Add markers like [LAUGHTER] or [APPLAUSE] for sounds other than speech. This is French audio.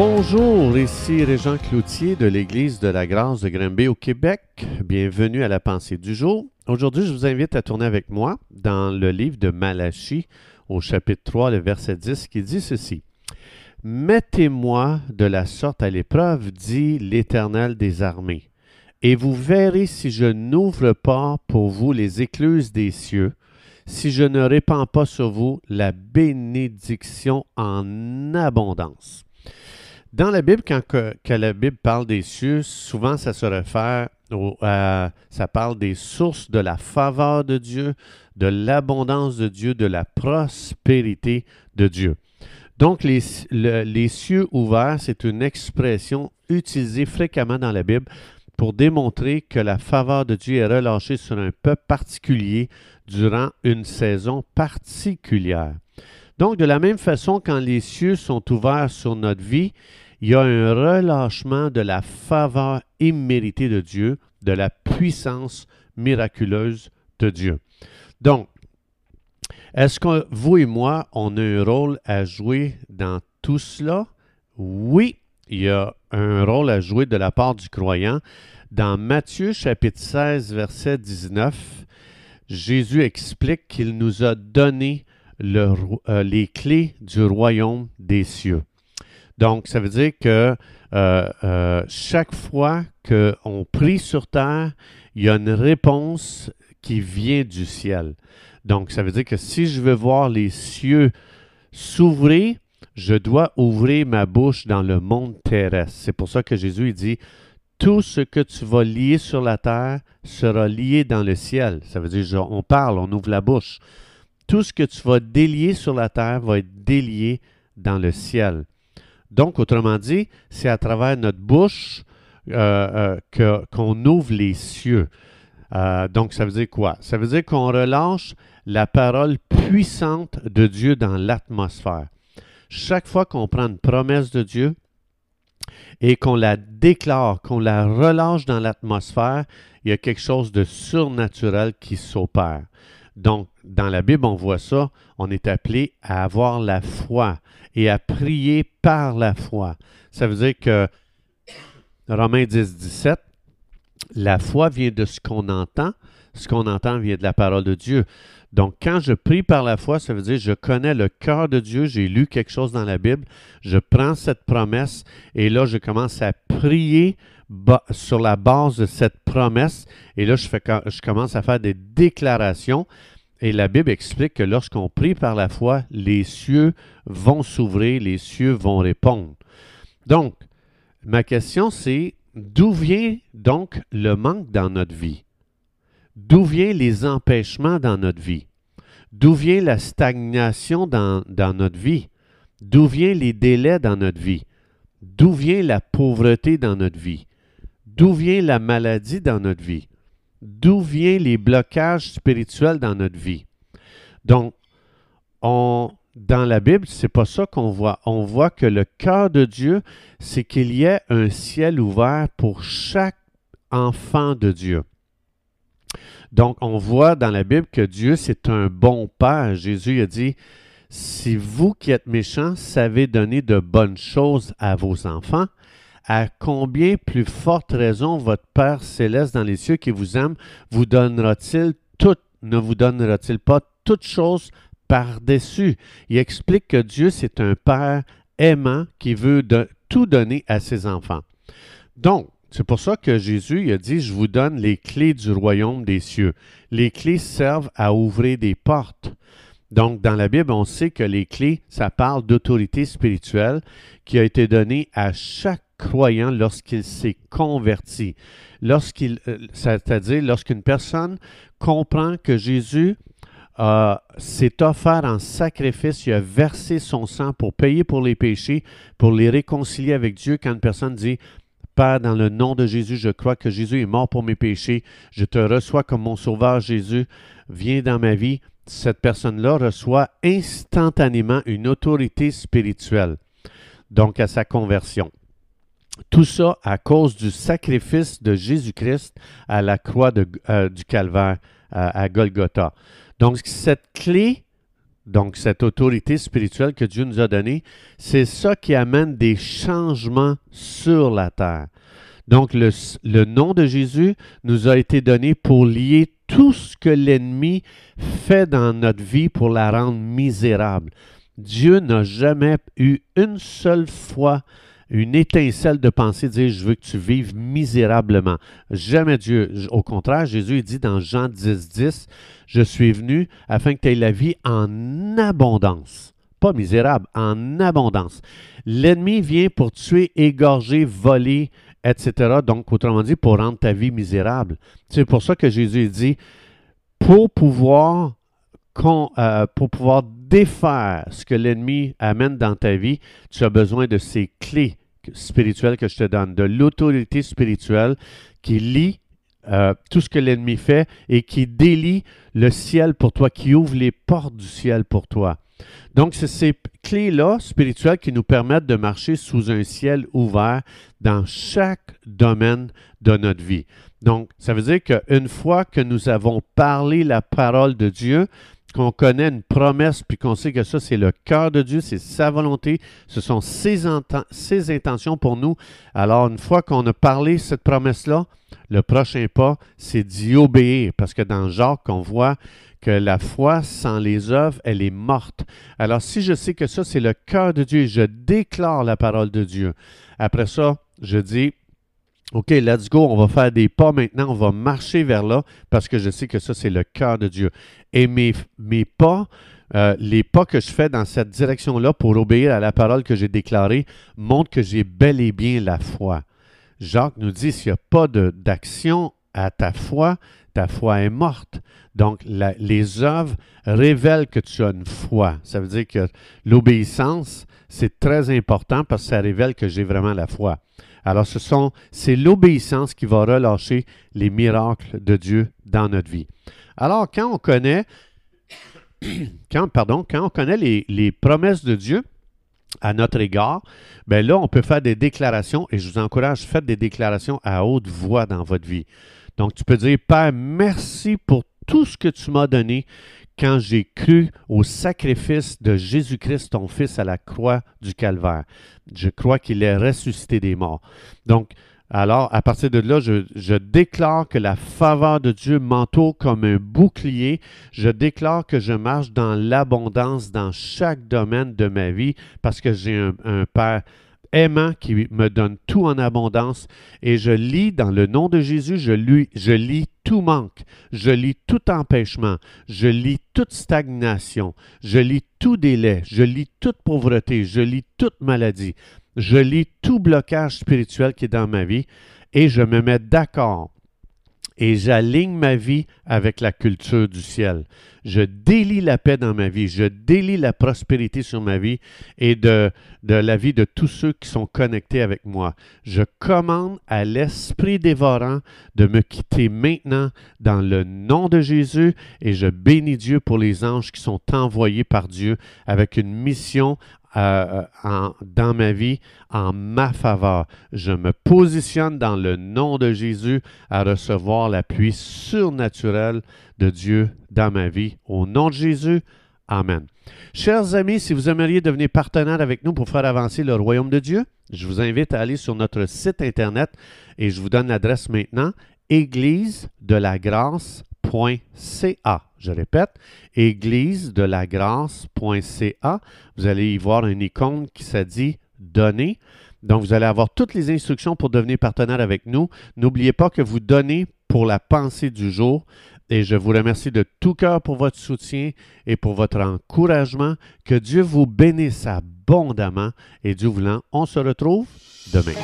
Bonjour, ici Régent Cloutier de l'Église de la Grâce de Granby au Québec. Bienvenue à la pensée du jour. Aujourd'hui, je vous invite à tourner avec moi dans le livre de Malachie au chapitre 3, le verset 10 qui dit ceci. Mettez-moi de la sorte à l'épreuve, dit l'Éternel des armées, et vous verrez si je n'ouvre pas pour vous les écluses des cieux, si je ne répands pas sur vous la bénédiction en abondance. Dans la Bible, quand, la Bible parle des cieux, souvent ça se réfère au, ça parle des sources de la faveur de Dieu, de l'abondance de Dieu, de la prospérité de Dieu. Donc, les, les cieux ouverts, c'est une expression utilisée fréquemment dans la Bible pour démontrer que la faveur de Dieu est relâchée sur un peuple particulier durant une saison particulière. Donc, de la même façon, quand les cieux sont ouverts sur notre vie, il y a un relâchement de la faveur imméritée de Dieu, de la puissance miraculeuse de Dieu. Donc, est-ce que vous et moi, on a un rôle à jouer dans tout cela? Oui, il y a un rôle à jouer de la part du croyant. Dans Matthieu chapitre 16, verset 19, Jésus explique qu'il nous a donné euh, les clés du royaume des cieux. Donc, ça veut dire que euh, euh, chaque fois qu'on prie sur terre, il y a une réponse qui vient du ciel. Donc, ça veut dire que si je veux voir les cieux s'ouvrir, je dois ouvrir ma bouche dans le monde terrestre. C'est pour ça que Jésus dit, tout ce que tu vas lier sur la terre sera lié dans le ciel. Ça veut dire, on parle, on ouvre la bouche tout ce que tu vas délier sur la terre va être délié dans le ciel. Donc, autrement dit, c'est à travers notre bouche euh, euh, qu'on ouvre les cieux. Euh, donc, ça veut dire quoi? Ça veut dire qu'on relâche la parole puissante de Dieu dans l'atmosphère. Chaque fois qu'on prend une promesse de Dieu et qu'on la déclare, qu'on la relâche dans l'atmosphère, il y a quelque chose de surnaturel qui s'opère. Donc, dans la Bible, on voit ça. On est appelé à avoir la foi et à prier par la foi. Ça veut dire que Romains 10, 17, la foi vient de ce qu'on entend. Ce qu'on entend vient de la parole de Dieu. Donc, quand je prie par la foi, ça veut dire je connais le cœur de Dieu, j'ai lu quelque chose dans la Bible, je prends cette promesse et là, je commence à prier sur la base de cette promesse. Et là, je, fais, je commence à faire des déclarations. Et la Bible explique que lorsqu'on prie par la foi, les cieux vont s'ouvrir, les cieux vont répondre. Donc, ma question c'est, d'où vient donc le manque dans notre vie? D'où viennent les empêchements dans notre vie? D'où vient la stagnation dans, dans notre vie? D'où viennent les délais dans notre vie? D'où vient la pauvreté dans notre vie? D'où vient la maladie dans notre vie? D'où viennent les blocages spirituels dans notre vie? Donc, on, dans la Bible, c'est pas ça qu'on voit. On voit que le cœur de Dieu, c'est qu'il y ait un ciel ouvert pour chaque enfant de Dieu. Donc, on voit dans la Bible que Dieu, c'est un bon Père. Jésus a dit, si vous qui êtes méchants savez donner de bonnes choses à vos enfants, à combien plus forte raison votre Père céleste dans les cieux qui vous aime vous donnera-t-il tout, ne vous donnera-t-il pas toutes choses par-dessus? Il explique que Dieu, c'est un Père aimant qui veut tout donner à ses enfants. Donc, c'est pour ça que Jésus a dit, je vous donne les clés du royaume des cieux. Les clés servent à ouvrir des portes. Donc, dans la Bible, on sait que les clés, ça parle d'autorité spirituelle qui a été donnée à chaque croyant lorsqu'il s'est converti. Lorsqu'il, euh, c'est-à-dire lorsqu'une personne comprend que Jésus euh, s'est offert en sacrifice, il a versé son sang pour payer pour les péchés, pour les réconcilier avec Dieu. Quand une personne dit Père, dans le nom de Jésus, je crois que Jésus est mort pour mes péchés, je te reçois comme mon sauveur Jésus, viens dans ma vie. Cette personne-là reçoit instantanément une autorité spirituelle, donc à sa conversion. Tout ça à cause du sacrifice de Jésus-Christ à la croix euh, du calvaire à Golgotha. Donc, cette clé donc cette autorité spirituelle que Dieu nous a donnée, c'est ça qui amène des changements sur la terre. Donc le, nom de Jésus nous a été donné pour lier tout ce que l'ennemi fait dans notre vie pour la rendre misérable. Dieu n'a jamais eu une seule fois une étincelle de pensée, dire je veux que tu vives misérablement. Jamais Dieu. Au contraire, Jésus dit dans Jean 10, 10, je suis venu afin que tu aies la vie en abondance. Pas misérable, en abondance. L'ennemi vient pour tuer, égorger, voler, etc. Donc, autrement dit, pour rendre ta vie misérable. C'est pour ça que Jésus dit, pour pouvoir, euh, pour pouvoir défaire ce que l'ennemi amène dans ta vie, tu as besoin de ces clés spirituelles que je te donne, de l'autorité spirituelle qui lie euh, tout ce que l'ennemi fait et qui délie le ciel pour toi, qui ouvre les portes du ciel pour toi. Donc, c'est ces clés-là spirituelles qui nous permettent de marcher sous un ciel ouvert dans chaque domaine de notre vie. Donc, ça veut dire qu'une fois que nous avons parlé la parole de Dieu, qu'on connaît une promesse, puis qu'on sait que ça, c'est le cœur de Dieu, c'est sa volonté, ce sont ses, intentions pour nous. Alors, une fois qu'on a parlé cette promesse-là, le prochain pas, c'est d'y obéir, parce que dans Jacques, on voit que la foi sans les œuvres, elle est morte. Alors, si je sais que ça, c'est le cœur de Dieu, je déclare la parole de Dieu. Après ça, je dis, OK, let's go, on va faire des pas maintenant, on va marcher vers là parce que je sais que ça, c'est le cœur de Dieu. Et mes, pas, euh, les pas que je fais dans cette direction-là pour obéir à la parole que j'ai déclarée montrent que j'ai bel et bien la foi. Jacques nous dit, s'il n'y a pas d'action à ta foi, ta foi est morte. Donc, les œuvres révèlent que tu as une foi. Ça veut dire que l'obéissance, c'est très important parce que ça révèle que j'ai vraiment la foi. Alors, ce sont, c'est l'obéissance qui va relâcher les miracles de Dieu dans notre vie. Alors, quand on connaît, [COUGHS] quand, pardon, quand on connaît les, les promesses de Dieu, à notre égard, bien là, on peut faire des déclarations et je vous encourage, faites des déclarations à haute voix dans votre vie. Donc, tu peux dire, Père, merci pour tout ce que tu m'as donné quand j'ai cru au sacrifice de Jésus-Christ, ton Fils, à la croix du Calvaire. Je crois qu'il est ressuscité des morts. Donc, alors, à partir de là, je, déclare que la faveur de Dieu m'entoure comme un bouclier. Je déclare que je marche dans l'abondance dans chaque domaine de ma vie parce que j'ai un Père aimant qui me donne tout en abondance. Et je lis dans le nom de Jésus, je, lis, je lis tout manque, je lis tout empêchement, je lis toute stagnation, je lis tout délai, je lis toute pauvreté, je lis toute maladie, je lis tout blocage spirituel qui est dans ma vie et je me mets d'accord et j'aligne ma vie avec la culture du ciel. Je délie la paix dans ma vie, je délie la prospérité sur ma vie et de, la vie de tous ceux qui sont connectés avec moi. Je commande à l'Esprit dévorant de me quitter maintenant dans le nom de Jésus et je bénis Dieu pour les anges qui sont envoyés par Dieu avec une mission euh, en, dans ma vie en ma faveur. Je me positionne dans le nom de Jésus à recevoir l'appui surnaturel de Dieu dans ma vie. Au nom de Jésus, Amen. Chers amis, si vous aimeriez devenir partenaire avec nous pour faire avancer le royaume de Dieu, je vous invite à aller sur notre site Internet et je vous donne l'adresse maintenant, église de la grâce grâce.ca. Je répète, église de la grâce.ca. Vous allez y voir une icône qui s'est donner. Donc, vous allez avoir toutes les instructions pour devenir partenaire avec nous. N'oubliez pas que vous donnez pour la pensée du jour. Et je vous remercie de tout cœur pour votre soutien et pour votre encouragement. Que Dieu vous bénisse abondamment. Et Dieu voulant, on se retrouve demain.